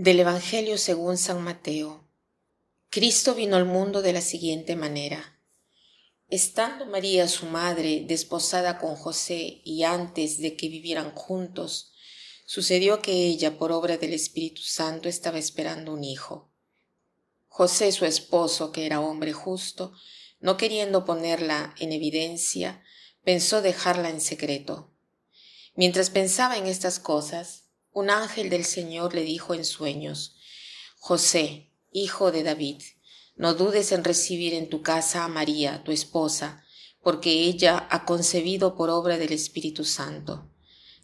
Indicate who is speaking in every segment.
Speaker 1: Del Evangelio según San Mateo. Cristo vino al mundo de la siguiente manera. Estando María su madre desposada con José y antes de que vivieran juntos, sucedió que ella, por obra del Espíritu Santo, estaba esperando un hijo. José, su esposo, que era hombre justo, no queriendo ponerla en evidencia, pensó dejarla en secreto. Mientras pensaba en estas cosas, un ángel del Señor le dijo en sueños, José, hijo de David, no dudes en recibir en tu casa a María, tu esposa, porque ella ha concebido por obra del Espíritu Santo.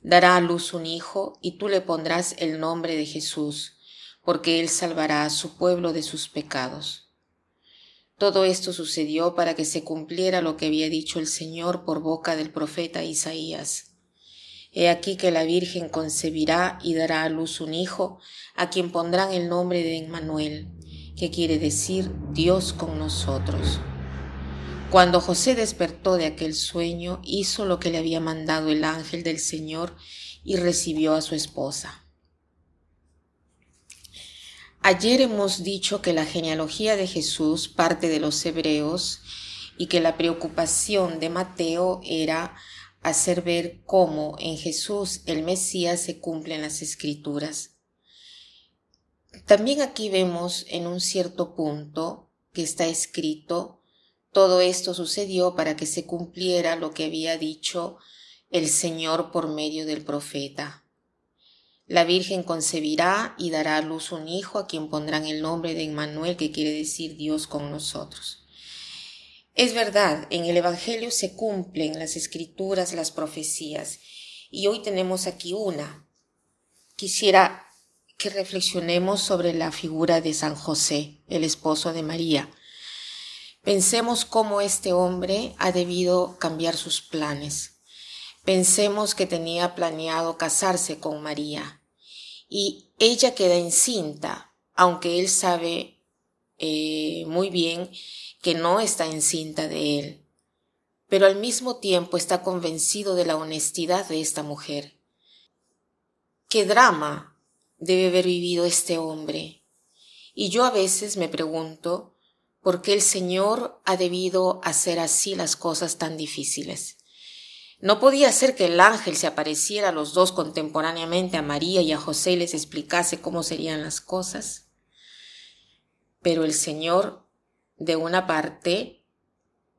Speaker 1: Dará a luz un hijo y tú le pondrás el nombre de Jesús, porque él salvará a su pueblo de sus pecados. Todo esto sucedió para que se cumpliera lo que había dicho el Señor por boca del profeta Isaías. He aquí que la Virgen concebirá y dará a luz un hijo, a quien pondrán el nombre de Emmanuel, que quiere decir Dios con nosotros. Cuando José despertó de aquel sueño, hizo lo que le había mandado el ángel del Señor y recibió a su esposa. Ayer hemos dicho que la genealogía de Jesús parte de los hebreos y que la preocupación de Mateo era hacer ver cómo en Jesús el Mesías se cumplen las escrituras. También aquí vemos en un cierto punto que está escrito, todo esto sucedió para que se cumpliera lo que había dicho el Señor por medio del profeta. La Virgen concebirá y dará a luz un hijo a quien pondrán el nombre de Emmanuel, que quiere decir Dios con nosotros. Es verdad, en el Evangelio se cumplen las escrituras, las profecías, y hoy tenemos aquí una. Quisiera que reflexionemos sobre la figura de San José, el esposo de María. Pensemos cómo este hombre ha debido cambiar sus planes. Pensemos que tenía planeado casarse con María y ella queda encinta, aunque él sabe eh, muy bien que no está encinta de él, pero al mismo tiempo está convencido de la honestidad de esta mujer. ¿Qué drama debe haber vivido este hombre? Y yo a veces me pregunto por qué el Señor ha debido hacer así las cosas tan difíciles. No podía ser que el ángel se apareciera a los dos contemporáneamente, a María y a José, y les explicase cómo serían las cosas. Pero el Señor de una parte,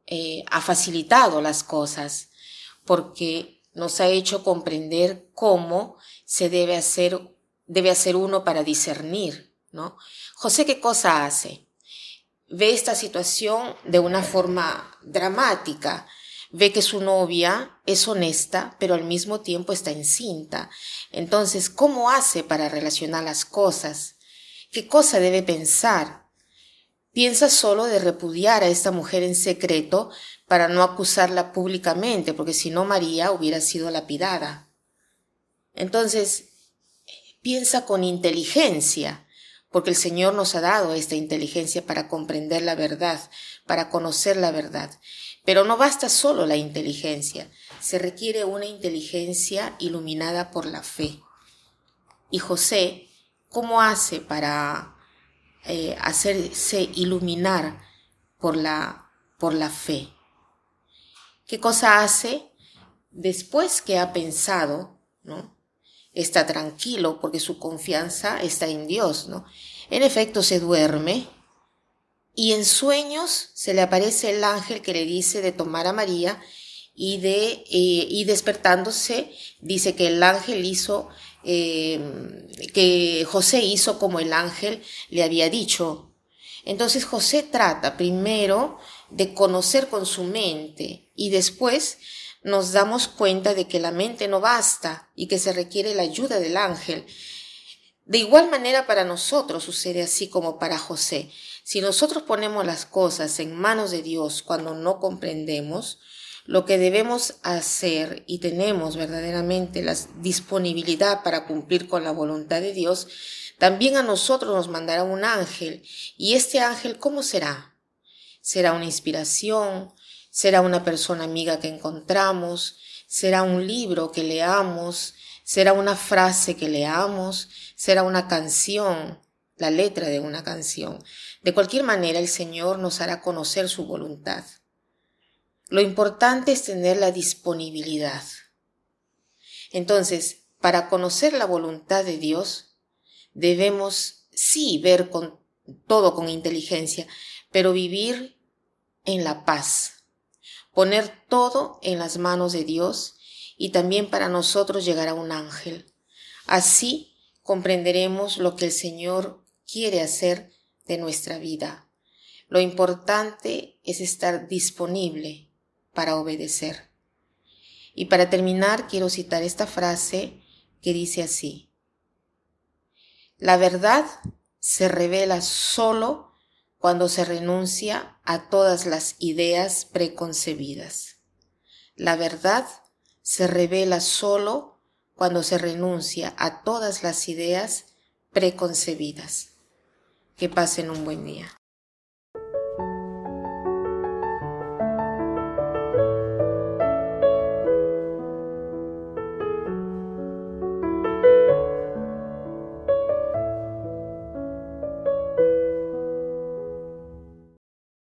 Speaker 1: eh, ha facilitado las cosas porque nos ha hecho comprender cómo se debe hacer, debe hacer uno para discernir, ¿no? José, ¿qué cosa hace? Ve esta situación de una forma dramática, ve que su novia es honesta, pero al mismo tiempo está encinta. Entonces, ¿cómo hace para relacionar las cosas? ¿Qué cosa debe pensar? Piensa solo de repudiar a esta mujer en secreto para no acusarla públicamente, porque si no María hubiera sido lapidada. Entonces, piensa con inteligencia, porque el Señor nos ha dado esta inteligencia para comprender la verdad, para conocer la verdad. Pero no basta solo la inteligencia, se requiere una inteligencia iluminada por la fe. Y José, ¿cómo hace para eh, hacerse iluminar por la, por la fe. ¿Qué cosa hace? Después que ha pensado, ¿no? Está tranquilo porque su confianza está en Dios, ¿no? En efecto se duerme y en sueños se le aparece el ángel que le dice de tomar a María y de eh, y despertándose dice que el ángel hizo eh, que José hizo como el ángel le había dicho. Entonces José trata primero de conocer con su mente y después nos damos cuenta de que la mente no basta y que se requiere la ayuda del ángel. De igual manera para nosotros sucede así como para José. Si nosotros ponemos las cosas en manos de Dios cuando no comprendemos, lo que debemos hacer y tenemos verdaderamente la disponibilidad para cumplir con la voluntad de Dios, también a nosotros nos mandará un ángel. ¿Y este ángel cómo será? ¿Será una inspiración? ¿Será una persona amiga que encontramos? ¿Será un libro que leamos? será una frase que leamos, será una canción, la letra de una canción. De cualquier manera, el Señor nos hará conocer su voluntad. Lo importante es tener la disponibilidad. Entonces, para conocer la voluntad de Dios, debemos sí ver con todo con inteligencia, pero vivir en la paz, poner todo en las manos de Dios y también para nosotros llegar a un ángel. Así comprenderemos lo que el Señor quiere hacer de nuestra vida. Lo importante es estar disponible para obedecer. Y para terminar, quiero citar esta frase que dice así. La verdad se revela solo cuando se renuncia a todas las ideas preconcebidas. La verdad se revela solo cuando se renuncia a todas las ideas preconcebidas. Que pasen un buen día.